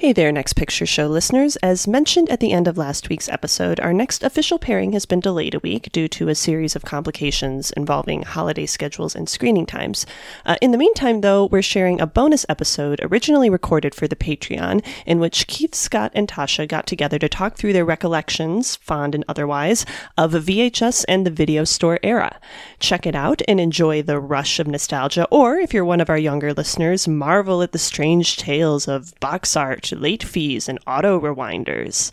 Hey there, Next Picture Show listeners. As mentioned at the end of last week's episode, our next official pairing has been delayed a week due to a series of complications involving holiday schedules and screening times. Uh, in the meantime, though, we're sharing a bonus episode originally recorded for the Patreon, in which Keith, Scott, and Tasha got together to talk through their recollections, fond and otherwise, of VHS and the video store era. Check it out and enjoy the rush of nostalgia, or if you're one of our younger listeners, marvel at the strange tales of box art late fees, and auto rewinders.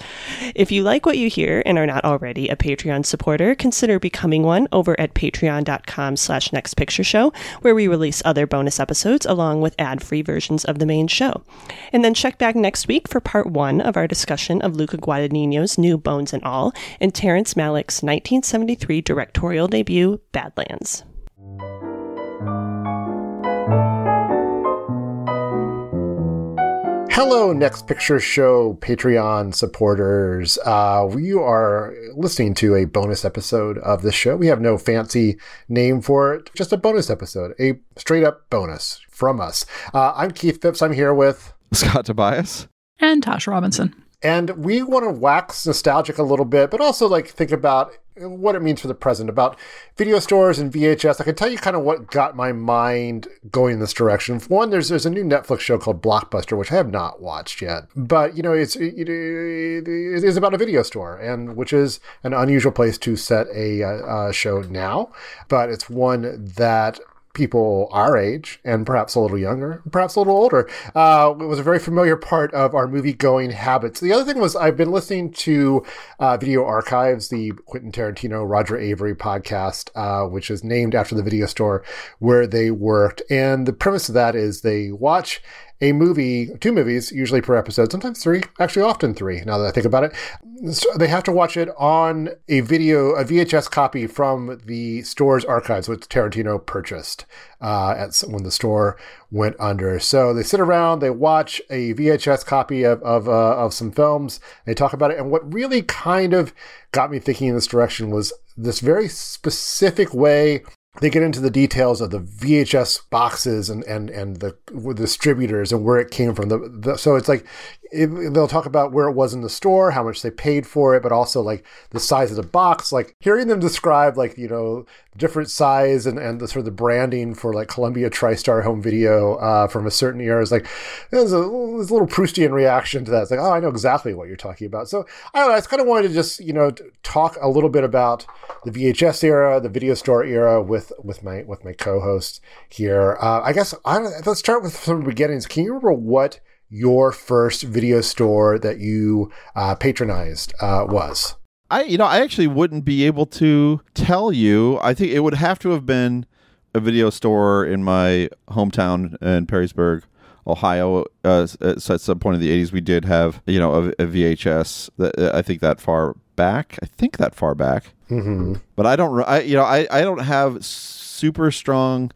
If you like what you hear and are not already a Patreon supporter, consider becoming one over at patreon.com slash nextpictureshow, where we release other bonus episodes along with ad-free versions of the main show. And then check back next week for part one of our discussion of Luca Guadagnino's new Bones and All and Terrence Malick's 1973 directorial debut, Badlands. Hello, Next Picture Show Patreon supporters. Uh, we are listening to a bonus episode of this show. We have no fancy name for it, just a bonus episode, a straight up bonus from us. Uh, I'm Keith Phipps. I'm here with Scott Tobias and Tasha Robinson. And we want to wax nostalgic a little bit, but also like think about what it means for the present about video stores and VHS. I can tell you kind of what got my mind going in this direction. One, there's there's a new Netflix show called Blockbuster, which I have not watched yet, but you know it's it, it is about a video store, and which is an unusual place to set a, uh, a show now, but it's one that people our age and perhaps a little younger, perhaps a little older. Uh, it was a very familiar part of our movie going habits. The other thing was I've been listening to uh, Video Archives, the Quentin Tarantino, Roger Avary podcast, uh, which is named after the video store where they worked. And the premise of that is they watch a movie, two movies, usually per episode, sometimes three, actually often three, now that I think about it. So they have to watch it on a video, a VHS copy from the store's archives, which Tarantino purchased uh, at when the store went under. So they sit around, they watch a VHS copy of of, uh, of some films, they talk about it. And what really kind of got me thinking in this direction was this very specific way they get into the details of the VHS boxes and and and the, distributors and where it came from. The, the so it's like it, they'll talk about where it was in the store, how much they paid for it, but also like the size of the box. Like hearing them describe like you know different size and and the sort of the branding for like Columbia TriStar Home Video uh, from a certain era is like there's a, there's a little Proustian reaction to that. It's like oh I know exactly what you're talking about. So I don't know. I just kind of wanted to just you know talk a little bit about the VHS era, the video store era with with my with my co-host here. Uh, I guess I let's start with some beginnings. Can you remember what your first video store that you uh, patronized uh, was? I, you know, I actually wouldn't be able to tell you. I think it would have to have been a video store in my hometown in Perrysburg, Ohio. Uh, at some point in the '80s, we did have, you know, a, a VHS. That I think that far back. I think that far back. Mm-hmm. But I don't. I, you know, I, I don't have super strong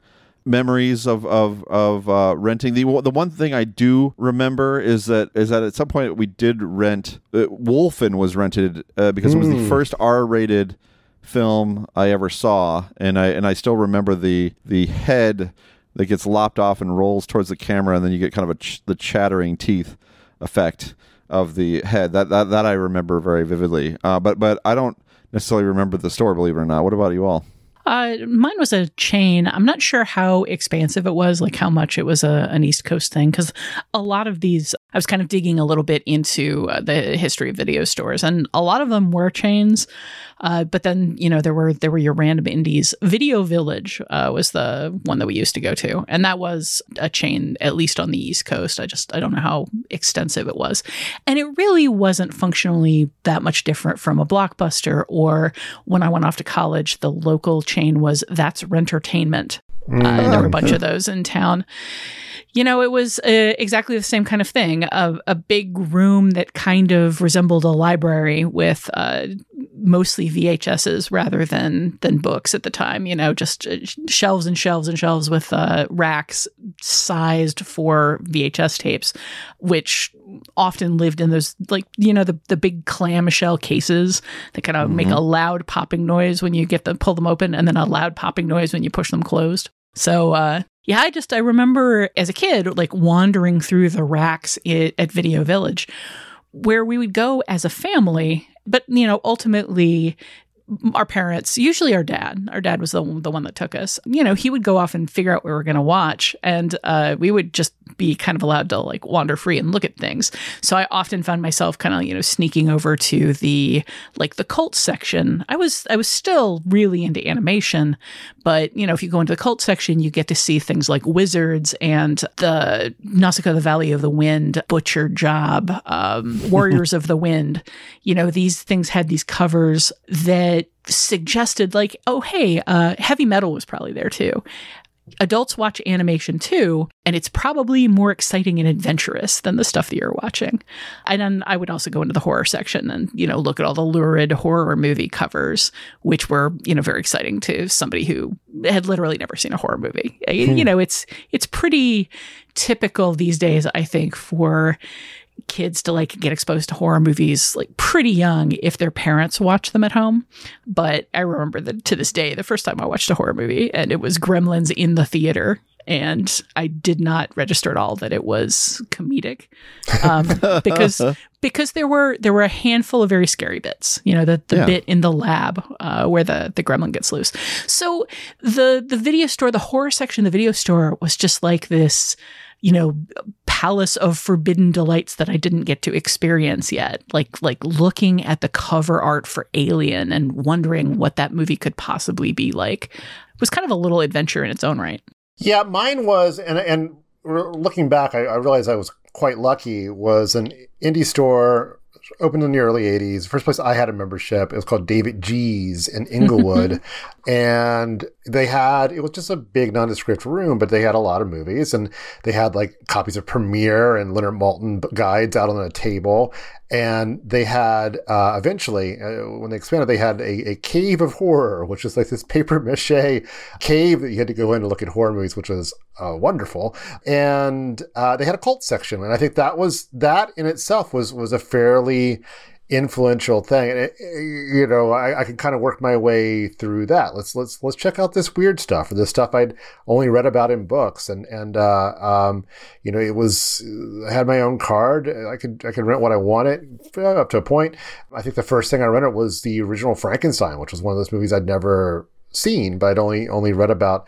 memories of of of uh, renting. The the one thing I do remember is that is that at some point we did rent. Uh, Wolfen was rented uh, because mm. it was the hmm. first R rated film I ever saw, and I and I still remember the the head that gets lopped off and rolls towards the camera, and then you get kind of a ch- the chattering teeth effect of the head. That that that I remember very vividly. Uh, but but I don't necessarily remember the store. Believe it or not. What about you all? Uh, mine was a chain. I'm not sure how expansive it was, like how much it was a, an East Coast thing, because a lot of these, I was kind of digging a little bit into uh, the history of video stores, and a lot of them were chains. Uh, but then you know there were there were your random indies. Video Village uh, was the one that we used to go to, and that was a chain at least on the East Coast. I just I don't know how extensive it was, and it really wasn't functionally that much different from a blockbuster or when I went off to college, the local chain was That's Rentertainment. Uh, there were a bunch of those in town. You know, it was uh, exactly the same kind of thing a, a big room that kind of resembled a library with uh, mostly VHSs rather than than books at the time. You know, just uh, shelves and shelves and shelves with uh, racks sized for VHS tapes, which often lived in those like you know the the big clamshell cases that kind of mm-hmm. make a loud popping noise when you get them pull them open, and then a loud popping noise when you push them closed. So uh, yeah, I just I remember as a kid like wandering through the racks at, at Video Village where we would go as a family but you know ultimately our parents, usually our dad, our dad was the, the one that took us, you know, he would go off and figure out what we were going to watch. And uh, we would just be kind of allowed to like wander free and look at things. So I often found myself kind of, you know, sneaking over to the like the cult section. I was, I was still really into animation, but, you know, if you go into the cult section, you get to see things like Wizards and the Nausicaa, the Valley of the Wind, Butcher Job, um, Warriors of the Wind. You know, these things had these covers that suggested like, oh, hey, uh, heavy metal was probably there too. Adults watch animation too, and it's probably more exciting and adventurous than the stuff that you're watching. And then I would also go into the horror section and, you know, look at all the lurid horror movie covers, which were, you know, very exciting to somebody who had literally never seen a horror movie. Hmm. You know, it's it's pretty typical these days, I think, for kids to like get exposed to horror movies like pretty young if their parents watch them at home. But I remember that to this day, the first time I watched a horror movie and it was Gremlins in the theater. And I did not register at all that it was comedic, um, because because there were there were a handful of very scary bits. You know, the the yeah. bit in the lab uh, where the the gremlin gets loose. So the the video store, the horror section, of the video store was just like this you know, palace of forbidden delights that I didn't get to experience yet. Like like looking at the cover art for Alien and wondering what that movie could possibly be like it was kind of a little adventure in its own right. Yeah, mine was, and and looking back, I, I realized I was quite lucky. Was an indie store opened in the early 80s. First place I had a membership, it was called David G's in Englewood. and they had, it was just a big nondescript room, but they had a lot of movies and they had like copies of Premiere and Leonard Maltin guides out on a table and they had uh, eventually uh, when they expanded they had a, a, cave of horror which is like this paper mache cave that you had to go in to look at horror movies which was uh, wonderful and uh, they had a cult section and i think that was that in itself was was a fairly influential thing. And it, you know, I, I can kind of work my way through that. Let's let's let's check out this weird stuff or this stuff I'd only read about in books. And and uh, um, you know, it was I had my own card. I could I could rent what I wanted up to a point. I think the first thing I rented was the original Frankenstein, which was one of those movies I'd never seen, but I'd only only read about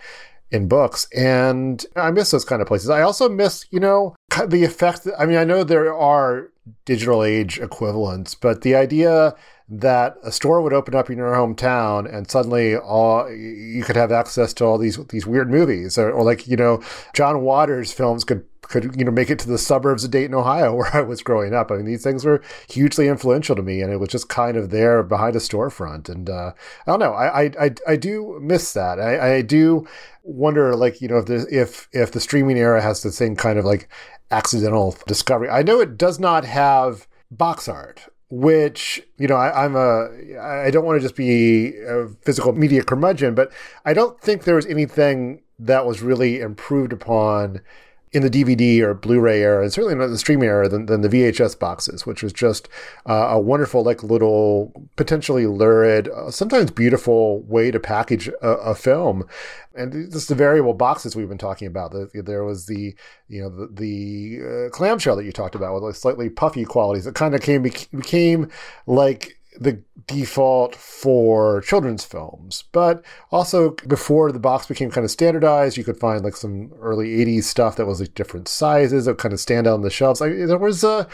in books. And I miss those kind of places. I also miss, you know, the effect. I mean, I know there are digital age equivalents, but the idea that a store would open up in your hometown and suddenly all you could have access to all these these weird movies or, or like you know John Waters films could could you know make it to the suburbs of Dayton, Ohio, where I was growing up. I mean, these things were hugely influential to me, and it was just kind of there behind a storefront. And uh, I don't know, I, I I do miss that. I, I do wonder, like you know, if the if if the streaming era has the same kind of like accidental discovery. I know it does not have box art which you know I, am a I don't want to just be a physical media curmudgeon, but I don't think there was anything that was really improved upon in the DVD or Blu-ray era, and certainly not the streaming era, than, than the VHS boxes, which was just uh, a wonderful, like little, potentially lurid, uh, sometimes beautiful way to package a, a film. And just the variable boxes we've been talking about. The, there was the, you know, the, the uh, clamshell that you talked about with like slightly puffy qualities. It kind of came became like the default for children's films. But also before the box became kind of standardized, you could find like some early 80s stuff that was like different sizes that kind of stand out on the shelves. There was a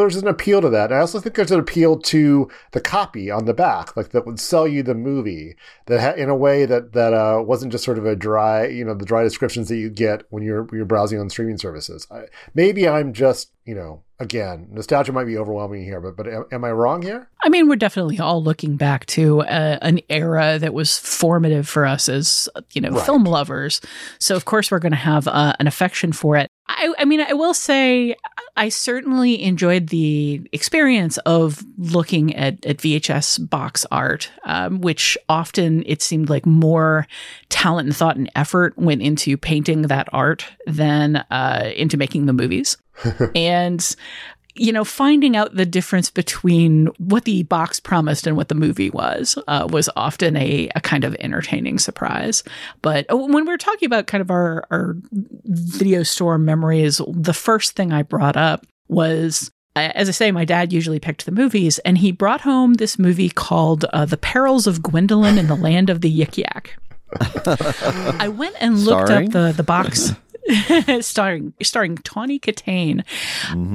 there's an appeal to that. And I also think there's an appeal to the copy on the back, like that would sell you the movie that ha- in a way that that uh, wasn't just sort of a dry, you know, the dry descriptions that you get when you're you're browsing on streaming services. I, maybe I'm just, you know, again, nostalgia might be overwhelming here, but but am, am I wrong here? I mean, we're definitely all looking back to uh, an era that was formative for us as you know Right. film lovers. So of course we're going to have uh, an affection for it. I, I mean, I will say I certainly enjoyed the experience of looking at, at VHS box art, um, which often it seemed like more talent and thought and effort went into painting that art than uh, into making the movies. and you know, finding out the difference between what the box promised and what the movie was uh, was often a, a kind of entertaining surprise. But uh, when we were talking about kind of our, our video store memories, the first thing I brought up was. As I say, my dad usually picked the movies, and he brought home this movie called uh, "The Perils of Gwendoline in the Land of the Yik Yak." I went and looked Starring? up the the box. starring starring Tawny Kitaen.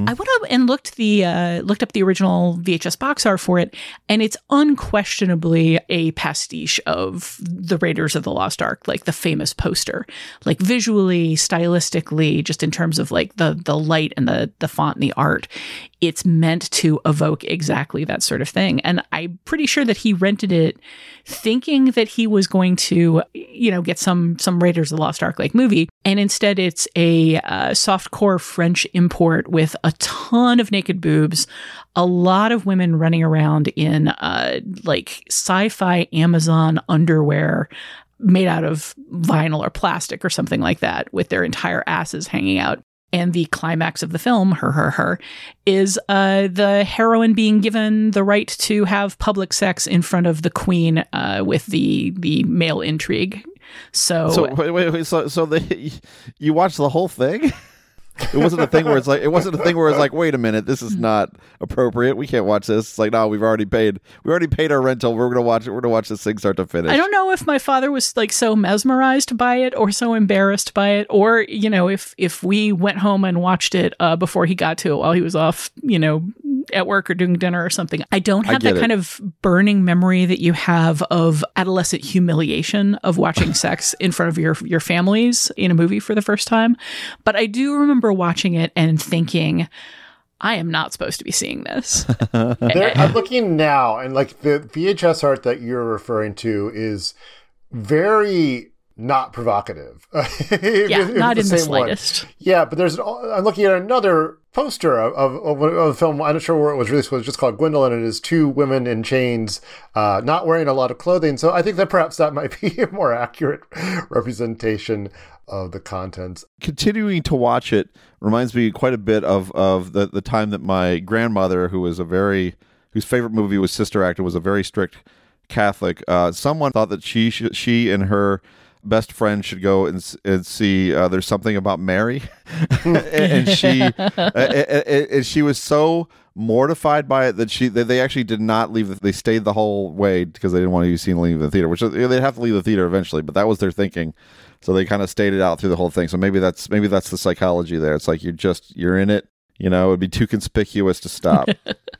I went up and looked the uh, looked up the original VHS box art for it, and it's unquestionably a pastiche of the Raiders of the Lost Ark, like the famous poster, like visually, stylistically, just in terms of like the the light and the the font and the art. It's meant to evoke exactly that sort of thing, and I'm pretty sure that he rented it thinking that he was going to, you know, get some some Raiders of the Lost Ark like movie, and instead it's a uh, softcore French import with a ton of naked boobs, a lot of women running around in uh, like sci-fi Amazon underwear made out of vinyl or plastic or something like that, with their entire asses hanging out. And the climax of the film, her, her, her, is uh, the heroine being given the right to have public sex in front of the queen uh, with the the male intrigue. So, So wait, wait, wait. So, so they, you watch the whole thing? It wasn't a thing where it's like it wasn't a thing where it's like, wait a minute, this is not appropriate. We can't watch this. It's like, no, we've already paid. We already paid our rental. We're gonna watch it. We're gonna watch this thing start to finish. I don't know if my father was like so mesmerized by it or so embarrassed by it, or you know, if if we went home and watched it uh, before he got to it while he was off, you know, at work or doing dinner or something. I don't have get that it. kind of burning memory that you have of adolescent humiliation of watching sex in front of your your families in a movie for the first time, but I do remember watching it and thinking. I am not supposed to be seeing this. I'm looking now, and like the VHS art that you're referring to is very not provocative. yeah, not in the same one. slightest. Yeah, but there's. An, I'm looking at another poster of, of, of, a film. I'm not sure where it was released. It was just called Gwendoline. It is two women in chains, uh, not wearing a lot of clothing. So I think that perhaps that might be a more accurate representation of the contents. continuing to watch it reminds me quite a bit of of the the time that my grandmother, who was a very whose favorite movie was Sister Act, was a very strict Catholic. Uh, someone thought that she she and her best friend should go and, and see uh, there's something about Mary. And, and she uh, and, and she was so mortified by it that she that they actually did not leave the, they stayed the whole way because they didn't want to be seen leaving the theater which they'd have to leave the theater eventually but that was their thinking. So they kind of stayed it out through the whole thing. So maybe that's maybe that's the psychology there. It's like you're just you're in it you know it'd be too conspicuous to stop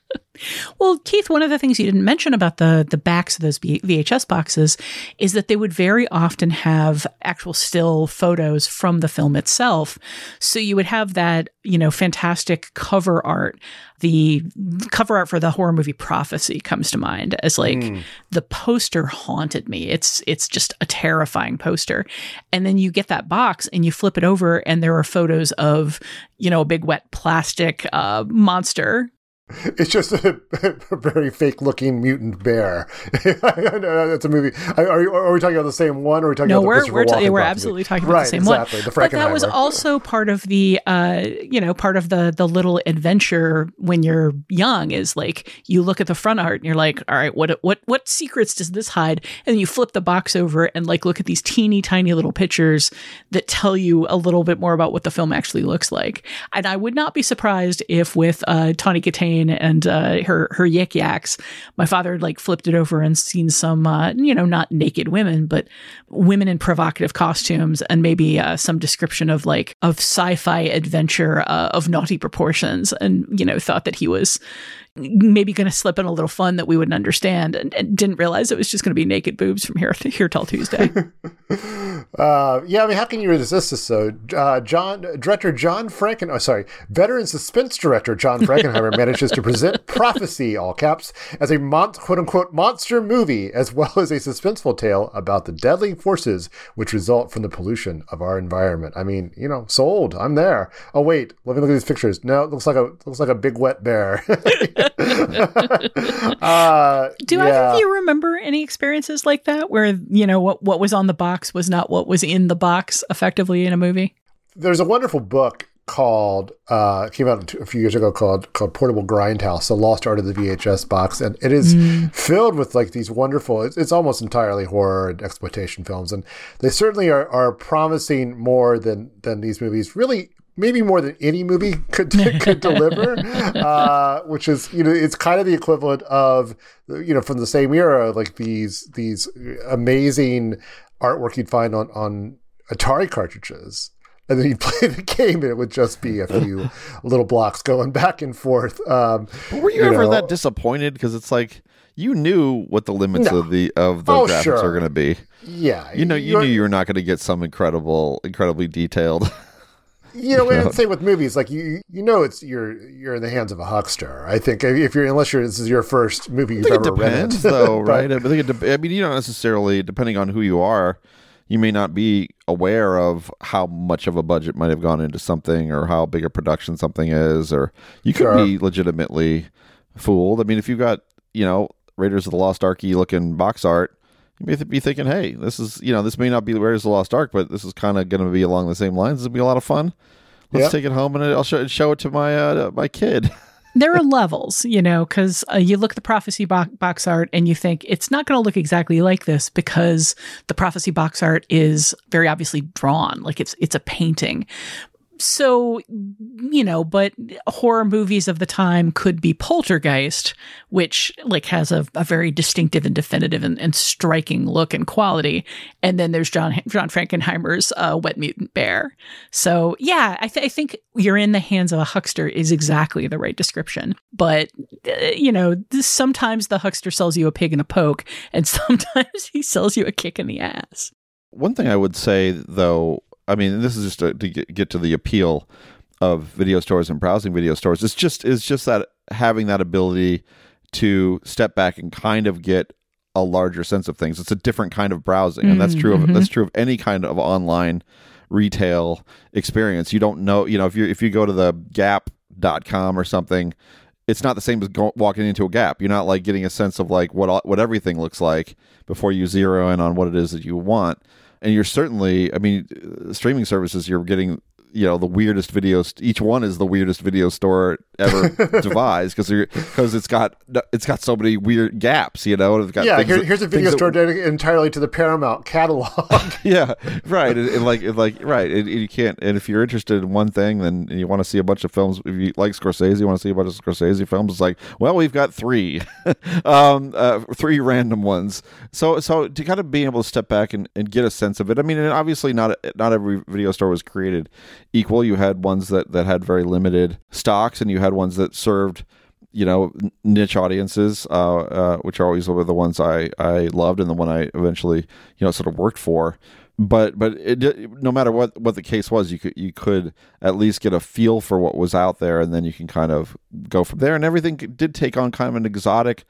Well, Keith, one of the things you didn't mention about the the backs of those VHS boxes is that they would very often have actual still photos from the film itself. So you would have that, you know, fantastic cover art. The cover art for the horror movie Prophecy comes to mind as like the poster haunted me. It's it's just a terrifying poster. And then you get that box and you flip it over and there are photos of, you know, a big wet plastic uh, monster It's just a, a very fake looking mutant bear. That's a movie. Are, you, are we talking about the same one? Or are we talking No, about the we're Christopher we're, ta- we're absolutely talking about right, the same exactly, one. The but that was also part of the, uh, you know, part of the the little adventure when you're young is like you look at the front art and you're like, all right, what what what secrets does this hide? And then you flip the box over and like look at these teeny tiny little pictures that tell you a little bit more about what the film actually looks like. And I would not be surprised if with uh, Tawny Kitaen And uh, her her yik yaks, my father had like flipped it over and seen some, uh, you know, not naked women, but women in provocative costumes, and maybe uh, some description of like of sci-fi adventure uh, of naughty proportions, and you know, thought that he was maybe going to slip in a little fun that we wouldn't understand and, and didn't realize it was just going to be naked boobs from here here till Tuesday. uh, yeah, I mean, how can you resist this? So, uh, John director John Franken, oh, sorry, veteran suspense director John Frankenheimer manages to present Prophecy, all caps, as a mon- quote unquote monster movie, as well as a suspenseful tale about the deadly forces which result from the pollution of our environment. I mean, you know, sold. I'm there. Oh wait, let me look at these pictures. No, it looks like a looks like a big wet bear. uh, Do yeah. either of you remember any experiences like that where you know what what was on the box was not what was in the box effectively in a movie? There's a wonderful book called uh came out a few years ago called called Portable Grindhouse, the lost art of the VHS box, and it is mm. filled with like these wonderful. It's, it's, almost entirely horror and exploitation films, and they certainly are are promising more than than these movies really maybe more than any movie could could deliver, uh, which is you know it's kind of the equivalent of you know from the same era like these these amazing artwork you'd find on on Atari cartridges. And then you'd play the game, and it would just be a few little blocks going back and forth. Um, were you, you ever know, that disappointed? Because it's like you knew what the limits no. of the of the oh, graphics sure. are going to be. Yeah, you know, you knew you were not going to get some incredible, incredibly detailed you know, and say with movies, like you, you know, it's you're you're in the hands of a huckster. I think if you're unless you're this is your first movie you've ever depends, rented, though, right? I think it de- I mean, you don't necessarily, depending on who you are, you may not be aware of how much of a budget might have gone into something, or how big a production something is, or you could sure. be legitimately fooled. I mean, if you've got you know Raiders of the Lost Ark looking box art you may be thinking, hey, this is, you know, this may not be Raiders of the Lost Ark, but this is kind of going to be along the same lines. It'll be a lot of fun. Let's yep. take it home and I'll show, show it to my uh, my kid. there are levels, you know, because uh, you look at the prophecy bo- box art and you think it's not going to look exactly like this because the prophecy box art is very obviously drawn, like it's it's a painting so you know but horror movies of the time could be poltergeist which like has a, a very distinctive and definitive and, and, striking look and quality. And then there's john john frankenheimer's uh, wet mutant bear. So yeah I, th- I, think you're in the hands of a huckster is exactly the right description. But uh, you know this, sometimes the huckster sells you a pig in a poke and sometimes he sells you a kick in the ass. One thing i would say though I mean, this is just to, to get, get to the appeal of video stores and browsing video stores. It's just it's just that having that ability to step back and kind of get a larger sense of things. It's a different kind of browsing, and that's true of mm-hmm. that's true of any kind of online retail experience. You don't know, you know, if you if you go to the Gap.com or something, it's not the same as go, walking into a Gap. You're not like getting a sense of like what what everything looks like before you zero in on what it is that you want and you're certainly i mean streaming services you're getting you know the weirdest videos each one is the weirdest video store ever devised because because it's got it's got so many weird gaps you know got yeah here, here's a video store that, dedicated entirely to the paramount catalog. Yeah right and, and like and like right and, you can't and if you're interested in one thing then you want to see a bunch of films if you like scorsese you want to see a bunch of scorsese films it's like well we've got three um uh, three random ones. So so to kind of be able to step back and, and get a sense of it i mean obviously not not every video store was created equal. You had ones that that had very limited stocks, and you had ones that served you know niche audiences, uh, uh, which are always were the ones I I loved and the one I eventually you know sort of worked for. But but it, no matter what what the case was, you could you could at least get a feel for what was out there, and then you can kind of go from there. And everything did take on kind of an exotic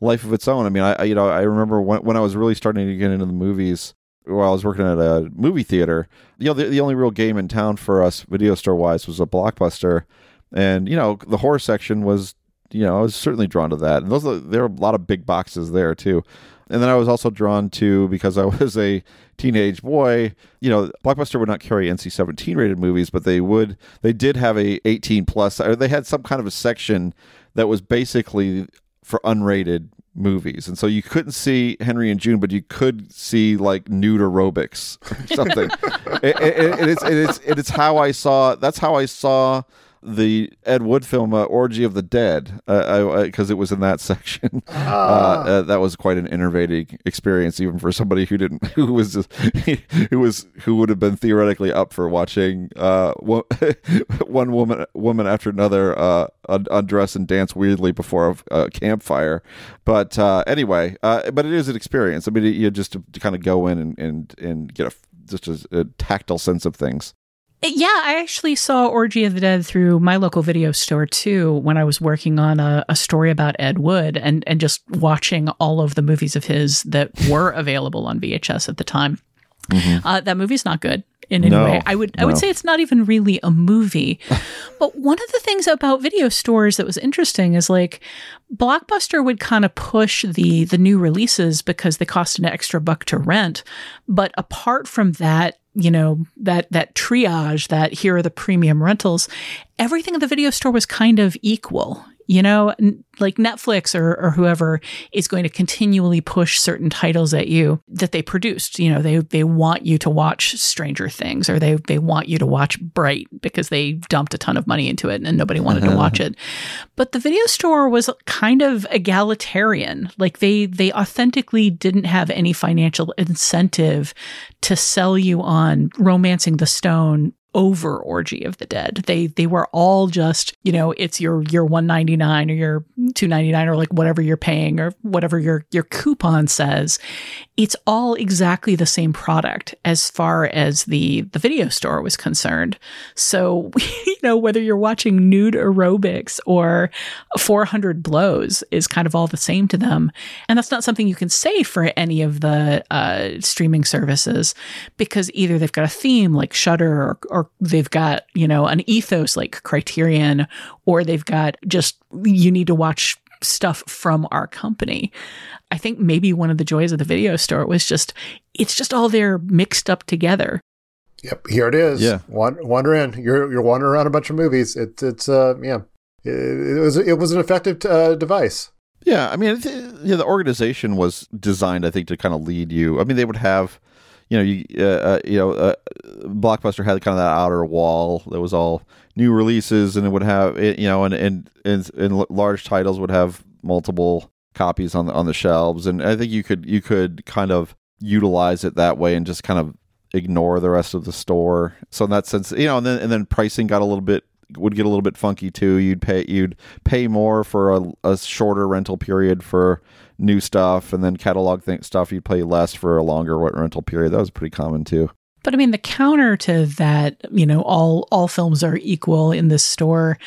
life of its own. I mean, I you know I remember when when I was really starting to get into the movies while I was working at a movie theater, you know, the, the only real game in town for us video store wise was a blockbuster. And, you know, the horror section was, you know, I was certainly drawn to that. And those, there were a lot of big boxes there too. And then I was also drawn to, because I was a teenage boy, you know, Blockbuster would not carry NC 17 rated movies, but they would, they did have a 18 plus, or they had some kind of a section that was basically for unrated movies, and so you couldn't see Henry and June, but you could see like nude aerobics or something. it, it, it, it's it's it's how I saw. That's how I saw the Ed Wood film uh, Orgy of the Dead because uh, it was in that section. Ah. Uh, that was quite an innovating experience, even for somebody who didn't, who was just, who was who would have been theoretically up for watching uh, one woman woman after another uh, undress and dance weirdly before a, a campfire. But anyway, but it is an experience. I mean, you just to, to kind of go in and and, and get a just a, a tactile sense of things. Yeah, I actually saw Orgy of the Dead through my local video store too when I was working on a, a, story about Ed Wood and, and just watching all of the movies of his that were available on VHS at the time. Mm-hmm. Uh, that movie's not good in any no, way. I would no. I would say it's not even really a movie. but one of the things about video stores that was interesting is like Blockbuster would kind of push the the new releases because they cost an extra buck to rent. But apart from that, you know that that triage that here are the premium rentals everything in the video store was kind of equal you know, like Netflix or, or whoever is going to continually push certain titles at you that they produced. You know, they they want you to watch Stranger Things or they they want you to watch Bright because they dumped a ton of money into it and nobody wanted to uh-huh. watch it. But the video store was kind of egalitarian. Like they they authentically didn't have any financial incentive to sell you on romancing the stone over Orgy of the Dead. They they were all just, you know, it's your your 199 or your 299 or like whatever you're paying or whatever your your coupon says. It's all exactly the same product as far as the the video store was concerned. So, you know, whether you're watching nude aerobics or 400 blows is kind of all the same to them. And that's not something you can say for any of the uh, streaming services because either they've got a theme like Shudder or, or they've got, you know, an ethos like Criterion, or they've got just, you need to watch stuff from our company. I think maybe one of the joys of the video store was just, it's just all there mixed up together. Yep, here it is. Yeah, wander in. You're you're wandering around a bunch of movies. It's it's uh yeah, it, it was it was an effective uh, device. Yeah, I mean, yeah, the organization was designed, I think, to kind of lead you. I mean, they would have you know, you uh, uh, you know, uh, Blockbuster had kind of that outer wall that was all new releases, and it would have you know, and and and, and large titles would have multiple copies on the on the shelves, and I think you could you could kind of utilize it that way and just kind of ignore the rest of the store. So in that sense, you know, and then and then pricing got a little bit would get a little bit funky too. You'd pay you'd pay more for a, a shorter rental period for new stuff, and then catalog th- stuff you'd pay less for a longer rental period. That was pretty common too. But I mean, the counter to that, you know, all all films are equal in this store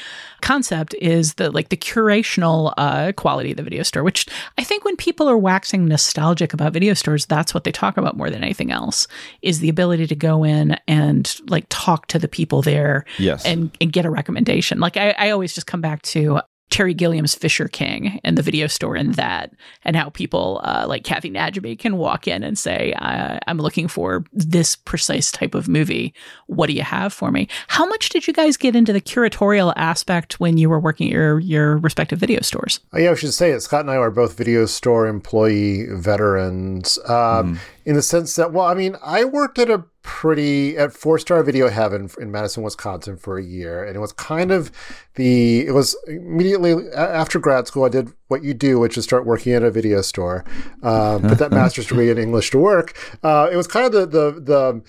concept is the like the curational uh, quality of the video store. Which I think when people are waxing nostalgic about video stores, that's what they talk about more than anything else is the ability to go in and like talk to the people there, yes, and, and get a recommendation. Like I, I always just come back to Terry Gilliam's Fisher King and the video store in that, and how people uh, like Kathy Najimy can walk in and say, "I'm looking for this precise type of movie. What do you have for me?" How much did you guys get into the curatorial aspect when you were working at your your respective video stores? Oh, yeah, I should say it. Scott and I are both video store employee veterans. Um, mm in the sense that, well, I mean, I worked at a pretty at Four Star Video Heaven in Madison, Wisconsin for a year, and it was kind of the it was immediately after grad school. I did what you do, which is start working at a video store, um, put that master's degree in English to work. Uh, it was kind of the the the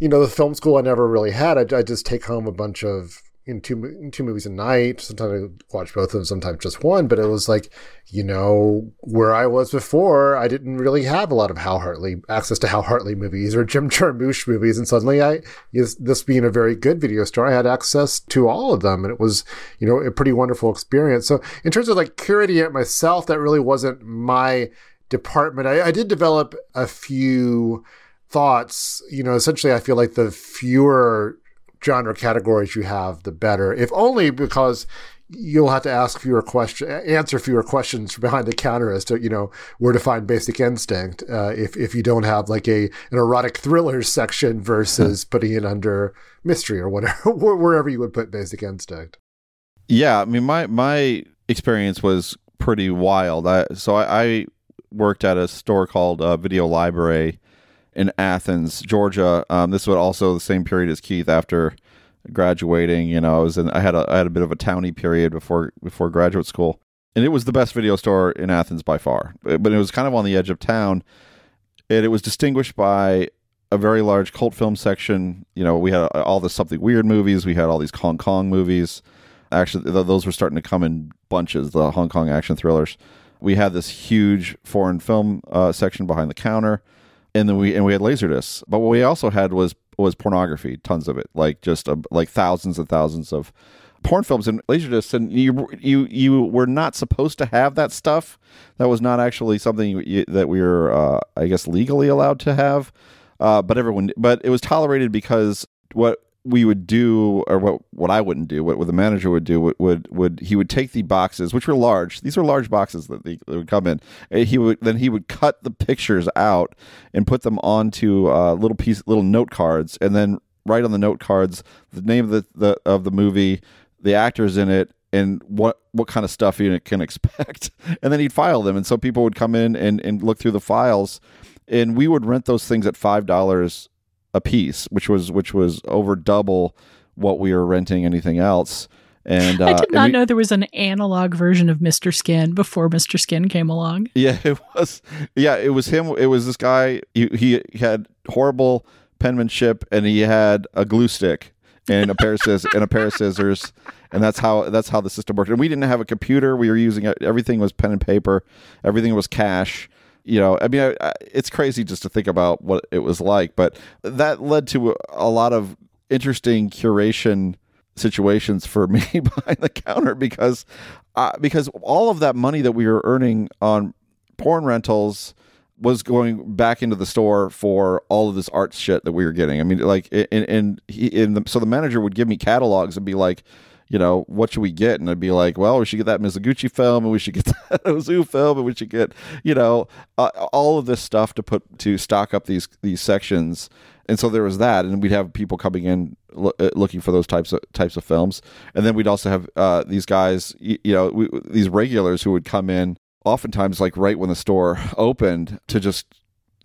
you know the film school I never really had. I, I just take home a bunch of in two two movies a night. Sometimes I watch both of them, sometimes just one. But it was like, you know, where I was before, I didn't really have a lot of Hal Hartley access to Hal Hartley movies or Jim Jarmusch movies, and suddenly I, this being a very good video store, I had access to all of them, and it was, you know, a pretty wonderful experience. So in terms of like curating it myself, that really wasn't my department. I, I did develop a few thoughts. You know, essentially, I feel like the fewer genre categories you have, the better. If only because you'll have to ask fewer questions, answer fewer questions behind the counter as to you know where to find Basic Instinct. Uh, if if you don't have like a an erotic thriller section versus putting it under mystery or whatever wherever you would put Basic Instinct. Yeah, I mean my my experience was pretty wild. I, so I, I worked at a store called uh, Video Library in Athens, Georgia. Um, this was also the same period as Keith after graduating. You know, I was in. I had a I had a bit of a towny period before before graduate school, and it was the best video store in Athens by far. But it was kind of on the edge of town, and it was distinguished by a very large cult film section. You know, we had all the something weird movies. We had all these Hong Kong movies. Actually, th- those were starting to come in bunches. The Hong Kong action thrillers. We had this huge foreign film uh, section behind the counter, and then we and we had laserdiscs. But what we also had was was pornography, tons of it, like just uh, like thousands and thousands of porn films and laserdiscs. And you you you were not supposed to have that stuff. That was not actually something you, that we were, uh, I guess, legally allowed to have. Uh, but everyone, but it was tolerated because what we would do, or what what I wouldn't do, what, what the manager would do, would, would would he would take the boxes, which were large. These were large boxes that, they, that would come in. And he would then he would cut the pictures out and put them onto uh, little piece, little note cards, and then write on the note cards the name of the, the of the movie, the actors in it, and what what kind of stuff you can expect. And then he'd file them, and so people would come in and, and look through the files and we would rent those things at five dollars a piece, which was which was over double what we were renting anything else. And uh, I did not we, know there was an analog version of Mr. Skin before Mr. Skin came along. Yeah, it was. Yeah, it was him. It was this guy. He, he had horrible penmanship, and he had a glue stick and a pair of scissors and a pair of scissors, and that's how that's how the system worked. And we didn't have a computer. We were using everything was pen and paper. Everything was cash you know, I mean, I, I, it's crazy just to think about what it was like, but that led to a lot of interesting curation situations for me behind the counter because uh, because all of that money that we were earning on porn rentals was going back into the store for all of this art shit that we were getting. I mean, like, and, he, and the, so the manager would give me catalogs and be like, you know, what should we get? And I'd be like, well, we should get that Mizoguchi film, and we should get that Ozu film, and we should get, you know, uh, all of this stuff to put to stock up these these sections. And so there was that, and we'd have people coming in lo- uh, looking for those types of types of films, and then we'd also have uh, these guys, you, you know, we, these regulars who would come in, oftentimes like right when the store opened, to just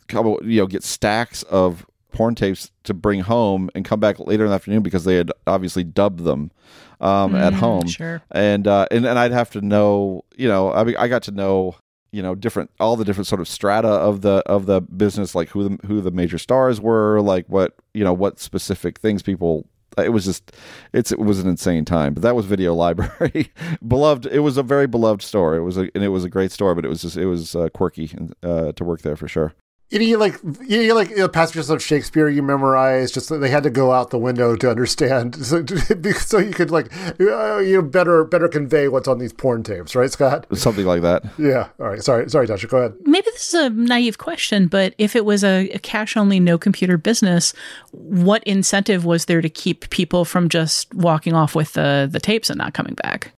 come, you know, get stacks of porn tapes to bring home and come back later in the afternoon because they had obviously dubbed them um, mm, at home. Sure. And, uh, and and I'd have to know, you know, I mean, I got to know, you know, different all the different sort of strata of the of the business, like who the who the major stars were, like what you know what specific things people. It was just, it's it was an insane time. But that was Video Library, beloved. It was a very beloved store. It was a and it was a great store, but it was just it was uh, quirky uh, to work there for sure you know, you like you like you know, passages of Shakespeare you memorize. Just they had to go out the window to understand, so, so you could like uh, you know, better better convey what's on these porn tapes, right, Scott? Something like that. Yeah. All right. Sorry. Sorry, Tasha. Go ahead. Maybe this is a naive question, but if it was a, a cash only, no computer business, what incentive was there to keep people from just walking off with the the tapes and not coming back?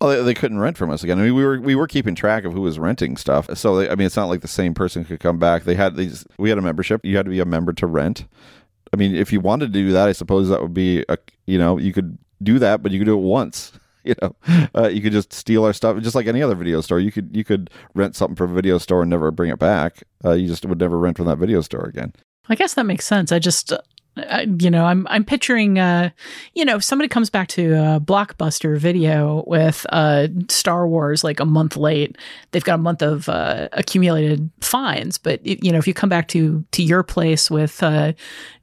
They, they, couldn't rent from us again. I mean, we were we were keeping track of who was renting stuff. So they, I mean, it's not like the same person could come back. They had these. We had a membership. You had to be a member to rent. I mean, if you wanted to do that, I suppose that would be a you know you could do that, but you could do it once. You know, uh, you could just steal our stuff, just like any other video store. You could you could rent something from a video store and never bring it back. Uh, you just would never rent from that video store again. I guess that makes sense. I just you know, I'm I'm picturing, uh, you know, if somebody comes back to a blockbuster video with uh, Star Wars like a month late. They've got a month of uh, accumulated fines, but you know, if you come back to to your place with, uh,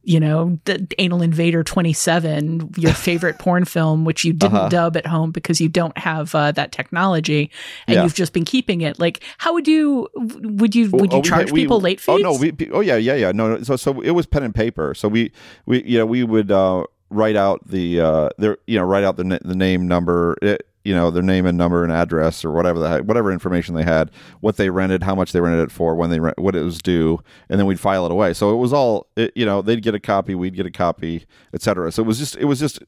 you know, the Anal Invader 27, your favorite porn film, which you didn't uh-huh. dub at home because you don't have uh, that technology, and yeah. you've just been keeping it. Like, how would you would you would you oh, charge we, people we, late fees? Oh no, we, oh yeah, yeah, yeah. No, so so it was pen and paper. So we we you know we would uh, write out the uh, their you know write out the the name number. It, you know their name and number and address or whatever the whatever information they had, what they rented, how much they rented it for, when they rent, what it was due, and then we'd file it away. So it was all it, you know they'd get a copy, we'd get a copy, etc. So it was just it was just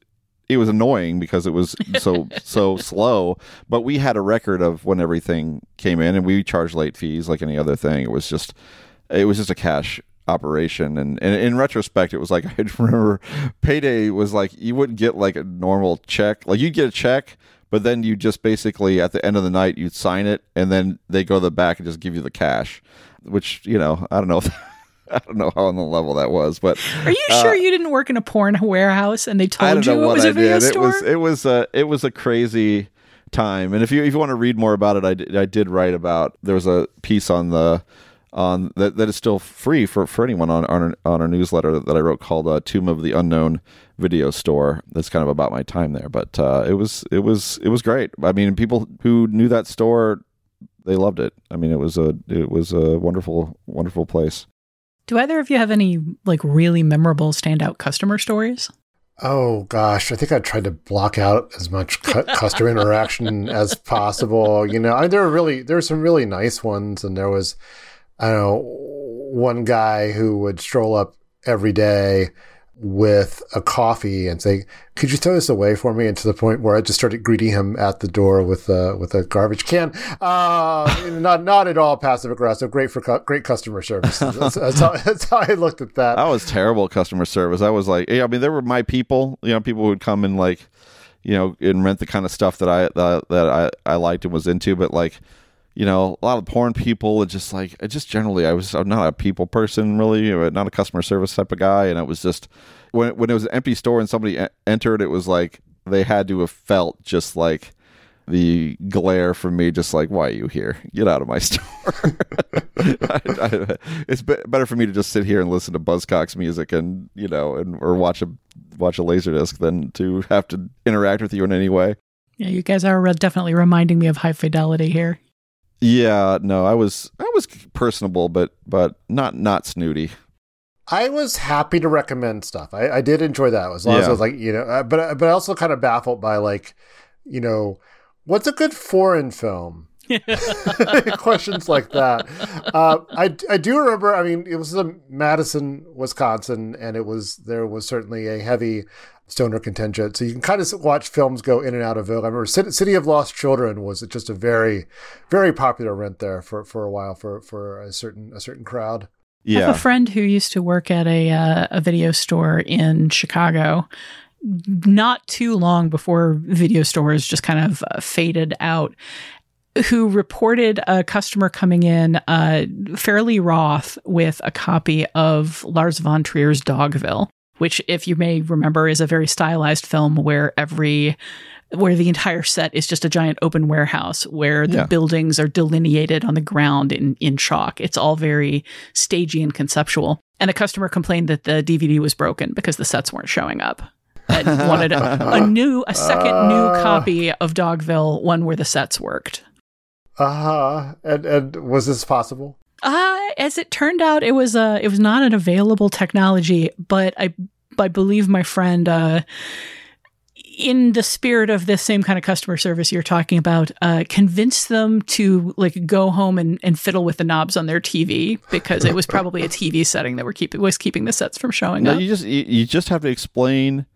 it was annoying because it was so so slow. But we had a record of when everything came in, and we charged late fees like any other thing. It was just it was just a cash operation and, and in retrospect it was like i remember payday was like you wouldn't get like a normal check like you'd get a check but then you just basically at the end of the night you'd sign it and then they go to the back and just give you the cash which you know i don't know I don't know how on the level that was, but Are you uh, sure you didn't work in a porn warehouse and they told you it was I a video did. It was it was a it was a crazy time. And if you if you want to read more about it, I did, I did write about. There was a piece on the on that, that is still free for, for anyone on on our, on our newsletter that I wrote called uh, "Tomb of the Unknown Video Store." That's kind of about my time there, but uh, it was it was it was great. I mean, people who knew that store, they loved it. I mean, it was a it was a wonderful wonderful place. Do either of you have any like really memorable standout customer stories? Oh gosh, I think I tried to block out as much cu- customer interaction as possible. You know, I, there were really there were some really nice ones, and there was I don't know one guy who would stroll up every day with a coffee and say, "Could you throw this away for me?" And to the point where I just started greeting him at the door with a with a garbage can. Uh, not not at all passive aggressive. Great for cu- great customer service. That's, that's, how, that's how I looked at that. That was terrible customer service. I was like, yeah, I mean, there were my people. You know, people would come and like, you know, and rent the kind of stuff that I that, that I I liked and was into. But like, you know, a lot of porn people. It just like, just generally, I was I'm not a people person really, not a customer service type of guy. And it was just when when it was an empty store and somebody entered, it was like they had to have felt just like the glare from me, just like, why are you here? Get out of my store. I, I, it's be- better for me to just sit here and listen to Buzzcocks music and you know, and or watch a watch a laserdisc than to have to interact with you in any way. Yeah, you guys are re- definitely reminding me of high fidelity here. Yeah, no, I was I was personable, but but not not snooty. I was happy to recommend stuff. I, I did enjoy that as long as Yeah. I was like, you know, uh, but but I also kind of baffled by like, you know, what's a good foreign film? Questions like that. Uh, I I do remember. I mean, it was in Madison, Wisconsin, and it was there was certainly a heavy stoner contingent. So you can kind of watch films go in and out of Vogue. I remember City, City of Lost Children was just a very, very popular rent there for, for a while for for a certain a certain crowd. I have Yeah, a friend who used to work at a uh, a video store in Chicago. Not too long before video stores just kind of uh, faded out, who reported a customer coming in uh, fairly wroth with a copy of Lars von Trier's Dogville, which, if you may remember, is a very stylized film where every where the entire set is just a giant open warehouse where the Yeah. buildings are delineated on the ground in, in chalk. It's all very stagey and conceptual. And a customer complained that the DVD was broken because the sets weren't showing up. And wanted a, a new, a second new Uh. copy of Dogville, one where the sets worked. Uh-huh. And and was this possible? Uh, as it turned out, it was uh, it was not an available technology, but I I believe my friend uh, in the spirit of this same kind of customer service you're talking about, uh, convinced them to like go home and, and fiddle with the knobs on their TV because it was probably a TV setting that were keeping was keeping the sets from showing no, up. you just you, you just have to explain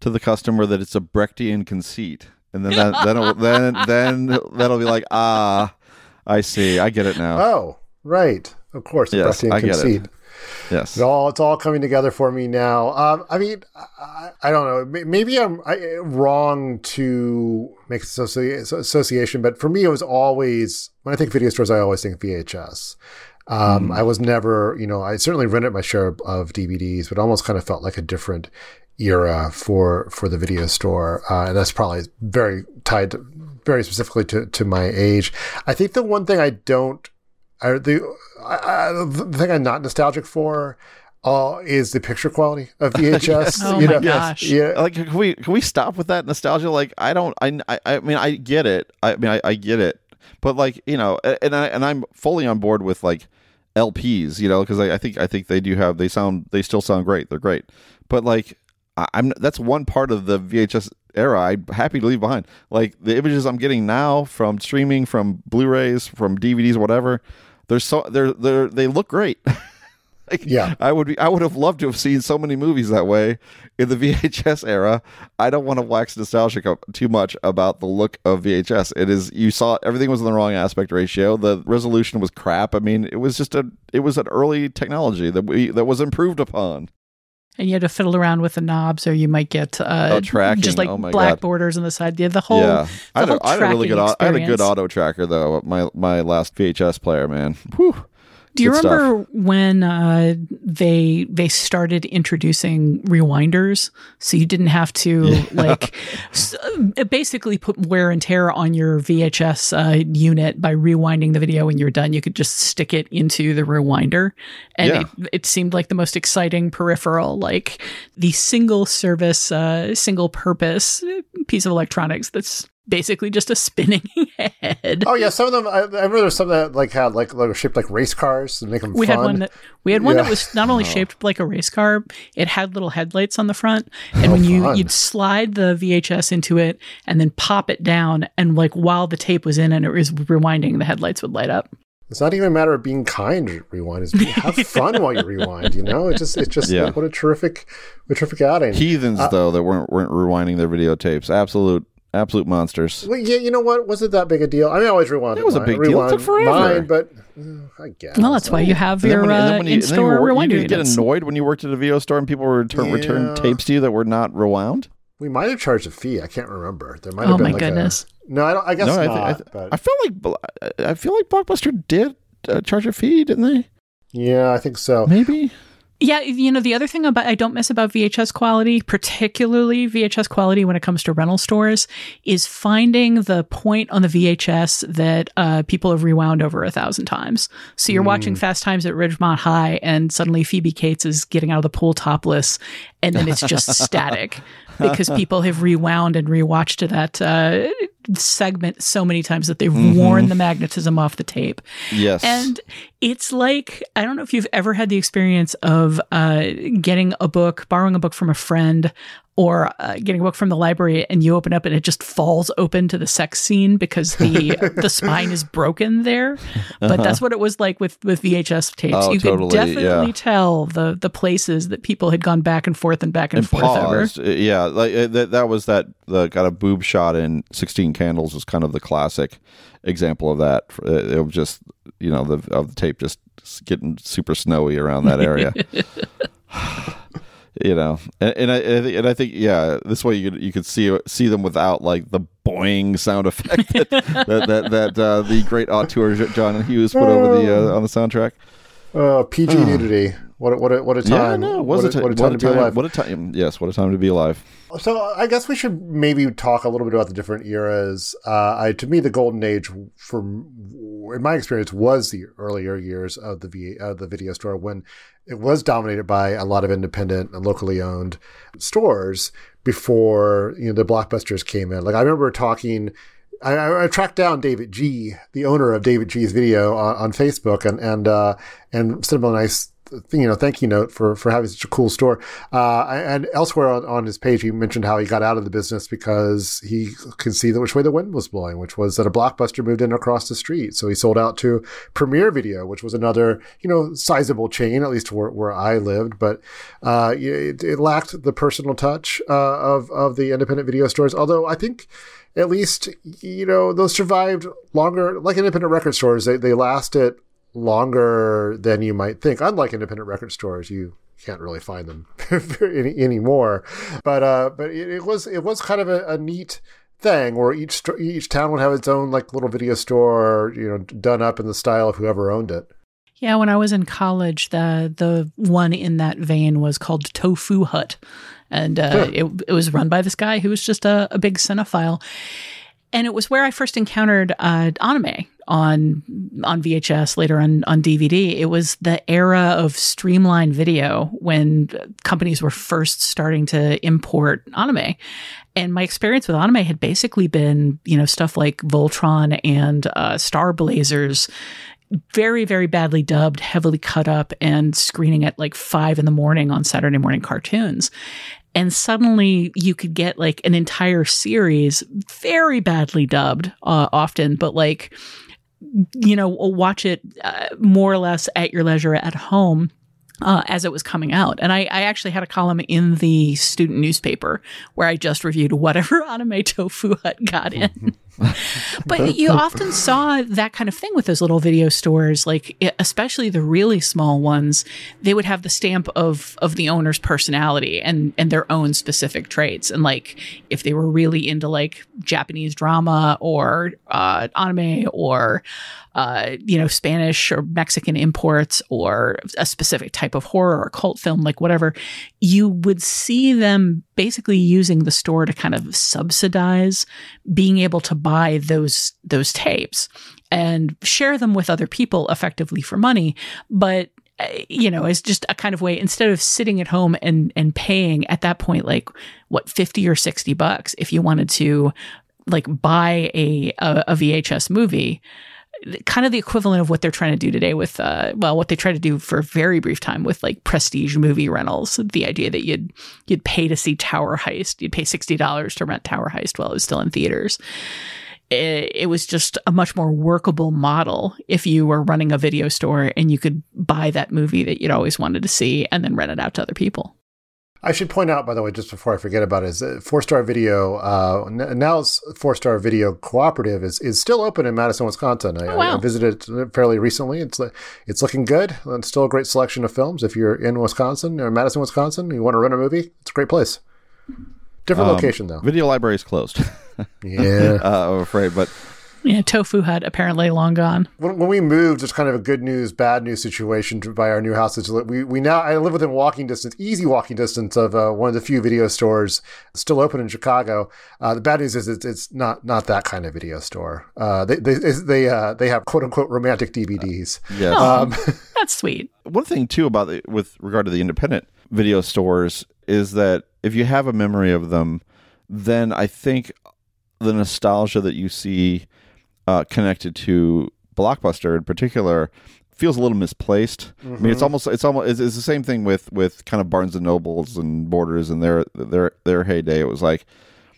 to the customer that it's a Brechtian conceit, and then that, then it'll, then then that'll be like ah, I see, I get it now. Oh, right. Of course, Yes, I get it. yes, It's all it's all coming together for me now. Um, I mean, I, I don't know. Maybe I'm I, wrong to make associ- association, but for me, it was always when I think video stores, I always think VHS. Um, I was never, you know, I certainly rented my share of DVDs, but almost kind of felt like a different era for for the video store, uh, and that's probably very tied to, very specifically to to my age. I think the one thing I don't I, the, I, I, the thing I'm not nostalgic for uh, is the picture quality of VHS. Oh you my know? gosh. Yeah. like can we can we stop with that nostalgia like i don't i i, I mean i get it i mean I, I get it but like you know and i and i'm fully on board with like lps you know because I, I think i think they do have they sound they still sound great they're great but like I, i'm that's one part of the vhs era i'm happy to leave behind like the images i'm getting now from streaming from blu-rays from dvds whatever they're so they're they're they look great Like, Yeah. I would be. I would have loved to have seen so many movies that way in the VHS era. I don't want to wax nostalgic too much about the look of VHS. It is you saw everything was in the wrong aspect ratio. The resolution was crap. I mean, it was just a. It was an early technology that we that was improved upon. And you had to fiddle around with the knobs, or you might get uh, Oh, tracking. just like Oh black God. borders on the side. Yeah, the whole yeah, I had, whole a, I had a really good. au- I had a good auto tracker though. My my last VHS player, man. Whew. Do you Good remember when uh, they they started introducing rewinders, so you didn't have to like s- uh, basically put wear and tear on your VHS uh, unit by rewinding the video when you're done. You could just stick it into the rewinder, and Yeah. it, it seemed like the most exciting peripheral, like the single service, uh, single purpose piece of electronics that's basically just a spinning head. Oh yeah, some of them. I, I remember there's some that like had like, like were shaped like race cars to make them we fun. had one that we had one Yeah. that was not only oh. shaped like a race car it had little headlights on the front and oh, when you fun. you'd slide the vhs into it and then pop it down and like while the tape was in and it was rewinding the headlights would light up It's not even a matter of being kind. to Rewind is have fun while you rewind. You know, it just it's just Yeah. what a terrific, what a terrific outing. Heathens uh, though that weren't weren't rewinding their videotapes. Absolute absolute monsters. Well, yeah, you know what? Was it that big a deal? I mean, I always rewound. It was a mine- big deal. It rewound took forever. Mine, but uh, I guess. well that's why you have And your when you- and then uh, you- and then you in-store were- you rewinder didn't get annoyed when you worked at a video store and people would return, return tapes to you that were not rewound. we might have charged a fee. I can't remember. There might Oh have been my like goodness. A, no, I, don't, I guess no, I, not. thi- I, thi- but I feel like I feel like Blockbuster did uh, charge a fee, didn't they? yeah, I think so. Maybe. Yeah, you know, the other thing about I don't miss about VHS quality, particularly VHS quality when it comes to rental stores, is finding the point on the VHS that uh, people have rewound over a thousand times. So you're watching Fast Times at Ridgemont High, and suddenly Phoebe Cates is getting out of the pool topless, and then it's just static because people have rewound and rewatched that uh, segment so many times that they've worn the magnetism off the tape. Yes. And it's like, I don't know if you've ever had the experience of uh, getting a book, borrowing a book from a friend, or uh, getting a book from the library and you open up and it just falls open to the sex scene because the the spine is broken there. But that's what it was like with, with VHS tapes. Uh-huh. Oh, you totally, could definitely yeah. tell the the places that people had gone back and forth and back and, and forth paused. Uh, Yeah, like uh, that. That was that. The got a boob shot in Sixteen Candles was kind of the classic example of that. Uh, It was just you know the of the tape just getting super snowy around that area. you know, and, and I and I think- and I think yeah, this way you could you could see see them without like the boing sound effect that that that, that uh, the great auteur John Hughes put over the uh, on the soundtrack. Uh, PG nudity. What a, what a, what a Yeah, time. no, was what, a, a, what a what time a to be alive. What a time! Yes, what a time to be alive. So I guess we should maybe talk a little bit about the different eras. Uh, I, to me, the golden age, from in my experience, was the earlier years of the v, of the video store when it was dominated by a lot of independent and locally owned stores before you know the blockbusters came in. Like I remember talking. I, I tracked down David G, the owner of David G's Video, on, on Facebook, and and uh, and sent him a nice you know thank you note for for having such a cool store. Uh, and elsewhere on, on his page, he mentioned how he got out of the business because he could see that which way the wind was blowing, which was that a blockbuster moved in across the street. So he sold out to Premiere Video, which was another you know sizable chain, at least where, where I lived, but uh, it, it lacked the personal touch uh, of of the independent video stores. Although I think at least you know those survived longer like independent record stores they, they lasted longer than you might think. Unlike independent record stores you can't really find them any, anymore. But uh but it, it was it was kind of a, a neat thing where each each town would have its own like little video store you know done up in the style of whoever owned it. Yeah, when I was in college, the the one in that vein was called Tofu Hut, and uh, it it was run by this guy who was just a, a big cinephile, and it was where I first encountered uh, anime on on VHS, later on on DVD. It was the era of streamlined video when companies were first starting to import anime. And my experience with anime had basically been, you know, stuff like Voltron and uh, Star Blazers, very, very badly dubbed, heavily cut up, and screening at like five in the morning on Saturday morning cartoons. And suddenly you could get like an entire series, very badly dubbed, uh, often, but like, you know, watch it uh, more or less at your leisure at home uh, as it was coming out. And I, I, actually had a column in the student newspaper where I just reviewed whatever anime tofu hut got in. but you often saw that kind of thing with those little video stores, like especially the really small ones. They would have the stamp of of the owner's personality and and their own specific traits. And like if they were really into like Japanese drama or uh, anime or uh, you know, Spanish or Mexican imports or a specific type of horror or cult film, like whatever, you would see them basically using the store to kind of subsidize being able to buy those those tapes and share them with other people effectively for money. But uh, you know, as just a kind of way instead of sitting at home and and paying at that point like what 50 or 60 bucks if you wanted to like buy a a, a VHS movie kind of the equivalent of what they're trying to do today with uh, well what they try to do for a very brief time with like prestige movie rentals. The idea that you'd you'd pay to see tower heist you'd pay $60 to rent tower heist while it was still in theaters. It, it was just a much more workable model if you were running a video store and you could buy that movie that you'd always wanted to see and then rent it out to other people I should point out, by the way, just before I forget about it, is Four Star Video uh, now Four Star Video Cooperative is, is still open in Madison, Wisconsin. I, oh, wow. I, visited it fairly recently. It's it's looking good. It's still a great selection of films. If you're in Wisconsin or Madison, Wisconsin, you want to rent a movie, it's a great place. Different um, location though. Video library is closed. yeah, uh, I'm afraid, but yeah, Tofu Hut apparently long gone. When, when we moved, it's kind of a good news, bad news situation to buy our new house. we we now I live within walking distance, easy walking distance of uh, one of the few video stores still open in Chicago. Uh, the bad news is it's, it's, not not that kind of video store. Uh, they they they uh, they have quote unquote romantic DVDs. yes, um, that's sweet. One thing too about the, with regard to the independent video stores is that if you have a memory of them, then I think the nostalgia that you see uh, connected to Blockbuster in particular feels a little misplaced. Mm-hmm. I mean, it's mm-hmm. almost it's almost it's, it's, the same thing with with kind of Barnes and Nobles and Borders and their their their heyday. It was like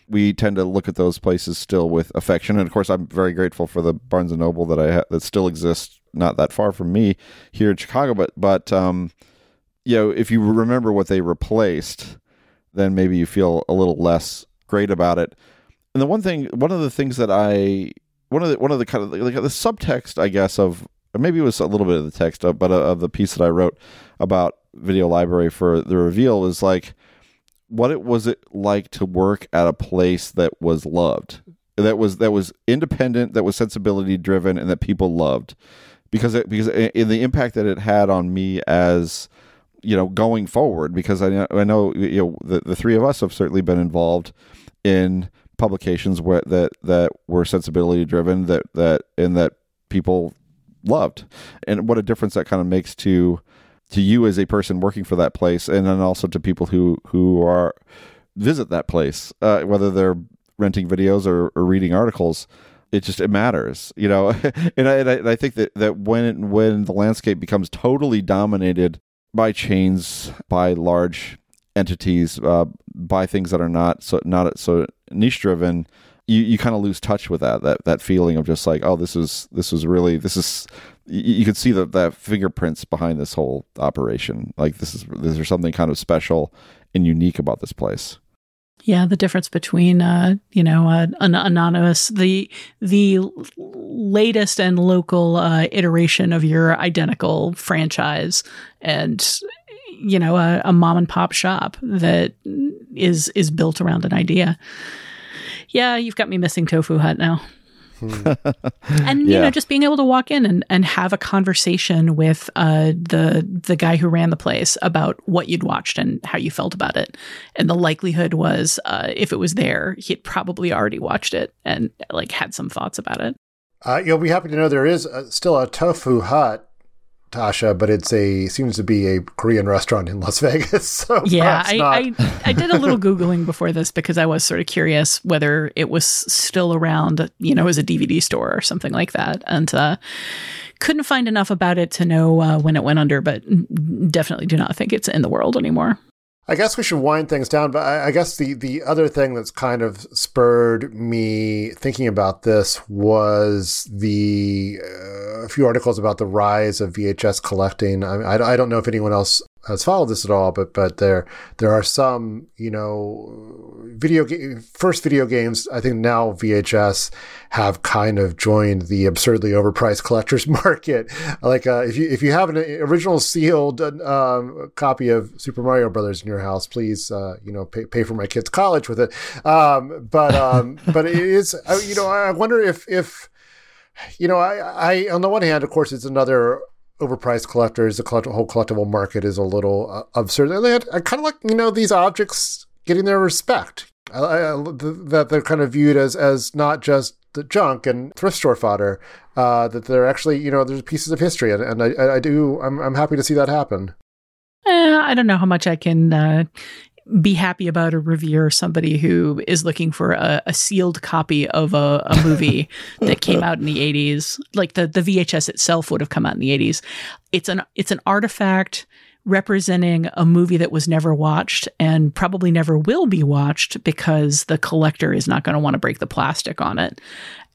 we tend to look at those places still with affection, and of course, I'm very grateful for the Barnes and Noble that I ha- that still exists not that far from me here in Chicago. But but um, you know, if you remember what they replaced, then maybe you feel a little less great about it. And the one thing, one of the things that I one of the one of the kind of like the subtext, I guess, of maybe it was a little bit of the text, of, but uh, of the piece that I wrote about video library for the reveal was like, what it was it like to work at a place that was loved, that was that was independent, that was sensibility driven, and that people loved, because it, because in the impact that it had on me as you know going forward, because I know, I know you know the the three of us have certainly been involved in publications that that were sensibility driven that that and that people loved. And what a difference that kind of makes to to you as a person working for that place and then also to people who who are visit that place uh, whether they're renting videos or, or reading articles it just it matters you know? And, I, and I, and I think that that when when the landscape becomes totally dominated by chains by large entities uh, by things that are not so not so niche driven you, you kind of lose touch with that that that feeling of just like oh this is this is really this is you, you could see the the fingerprints behind this whole operation. Like this is there's something kind of special and unique about this place. Yeah, the difference between uh, you know, uh, an anonymous the the latest and local uh, iteration of your identical franchise and you know a, a mom and pop shop that is is built around an idea. Yeah, you've got me missing Tofu Hut now. Hmm. and you know, just being able to walk in and, and have a conversation with uh, the the guy who ran the place about what you'd watched and how you felt about it, and the likelihood was, uh, if it was there, he'd probably already watched it and like had some thoughts about it. Uh, you'll be happy to know there is a, still a tofu hut Tasha, but it's a seems to be a Korean restaurant in Las Vegas. So yeah, I, I, I did a little googling before this because I was sort of curious whether it was still around, you know, as a DVD store or something like that, and uh, couldn't find enough about it to know uh, when it went under. But definitely do not think it's in the world anymore. I guess we should wind things down, but I, I, guess the, the other thing that's kind of spurred me thinking about this was the uh, few articles about the rise of VHS collecting. I, I, I, don't know if anyone else has followed this at all, but but there there are some you know video game first video games. I think now VHS have kind of joined the absurdly overpriced collector's market. Like uh, if you if you have an original sealed um, copy of Super Mario Brothers in your house, please uh, you know pay, pay for my kid's college with it. Um, but um, but it is you know I wonder if if you know I I on the one hand, of course, it's another overpriced collectors, the collect- whole collectible market is a little uh, absurd. And I kind of like, you know, these objects getting their respect. I, I, that they're kind of viewed as as not just the junk and thrift store fodder. Uh, that they're actually, you know, there's pieces of history, and, and I, I do. I'm I'm happy to see that happen. Eh, I don't know how much I can uh, be happy about a revere somebody who is looking for a, a sealed copy of a, a movie that came out in the 80s. Like the, the VHS itself would have come out in the 80s. It's an it's an artifact representing a movie that was never watched and probably never will be watched because the collector is not going to want to break the plastic on it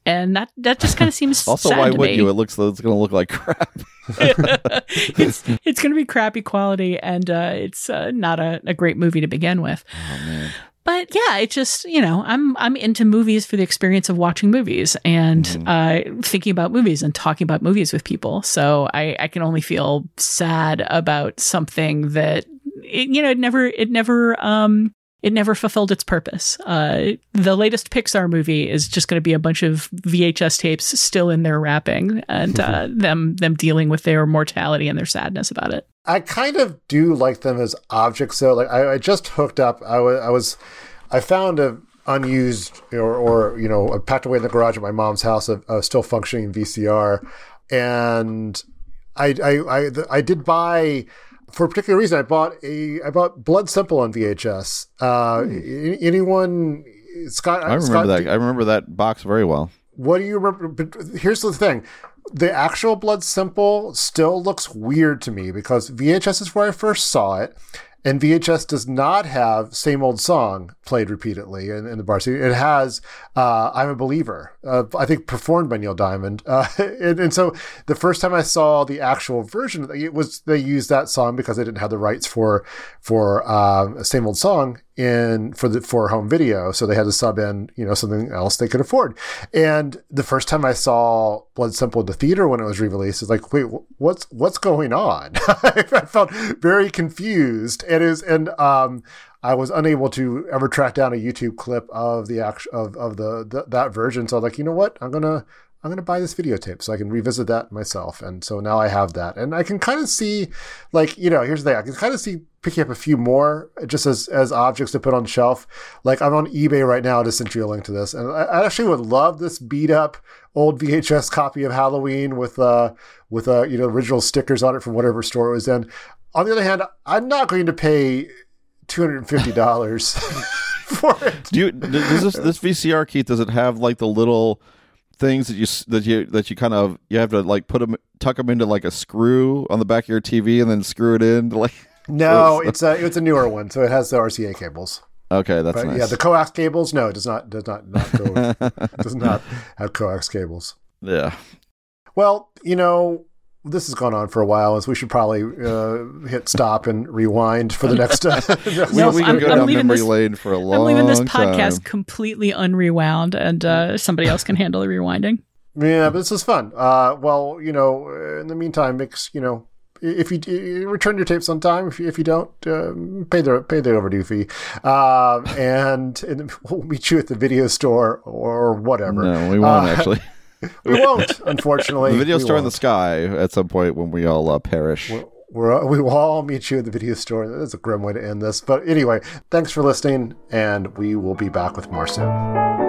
and that that just kind of seems also why would me. you? It looks like it's going to look like crap. It's it's going to be crappy quality and uh, it's uh, not a, a, great movie to begin with. Oh, but yeah it just you know i'm i'm into movies for the experience of watching movies and mm. uh, thinking about movies and talking about movies with people. So i i can only feel sad about something that it, you know it never it never um it never fulfilled its purpose. Uh, the latest Pixar movie is just going to be a bunch of VHS tapes still in their wrapping, and uh, them them dealing with their mortality and their sadness about it. I kind of do like them as objects, though. Like I, I just hooked up. I was, I was, I found a unused or, or you know, packed away in the garage at my mom's house, a, a still functioning VCR, and I, I, I, I did buy for a particular reason, I bought a I bought Blood Simple on VHS. Uh, hmm. Anyone, Scott? I remember Scott, that. I remember that box very well. What do you remember? But here's the thing: the actual Blood Simple still looks weird to me because VHS is where I first saw it, and VHS does not have same old song played repeatedly in, in the bar scene. It has uh, "I'm a Believer," uh, I think performed by Neil Diamond, uh, and, and, so the first time I saw the actual version, it was they used that song because they didn't have the rights for for uh, same old song in for the for home video, so they had to sub in you know something else they could afford. And the first time I saw Blood Simple the theater when it was re-released, it's like, wait, what's what's going on? I felt very confused. It is, and um, I was unable to ever track down a YouTube clip of the act of of the, the that version. So I was like, you know what, I'm gonna I'm to buy this videotape so I can revisit that myself. And so now I have that. And I can kind of see, like, you know, here's the thing I can kind of see picking up a few more just as, as objects to put on shelf. Like, I'm on eBay right now to send you a link to this. And I, I actually would love this beat up old VHS copy of Halloween with, uh, with, uh, you know, original stickers on it from whatever store it was in. On the other hand, I'm not going to pay $250 for it. Do you, does this, this VCR, Keith, does it have like the little, things that you that you that you kind of you have to like put them tuck them into like a screw on the back of your TV and then screw it in like no it's a it's a newer one so it has the RCA cables. Okay that's but, nice. yeah the coax cables? No it does not does not, not go, does not have coax cables. Yeah. Well you know this has gone on for a while, and so we should probably uh, hit stop and rewind for the next. Uh, we, we, can I'm, go I'm down memory this, lane for a long. I'm leaving this podcast time. completely unrewound, and uh, somebody else can handle the rewinding. Yeah, but this is fun. Uh, well, you know, in the meantime, mix. You know, if you return your tapes on time, if you, if you don't, um, pay the pay the overdue fee, uh, and, and, we'll meet you at the video store or whatever. No, we won't uh, actually. We won't, unfortunately. The video store won't. in the sky at some point when we all uh, perish. We're, we're, we will all meet you at the video store. That's a grim way to end this. But anyway, thanks for listening, and we will be back with more soon.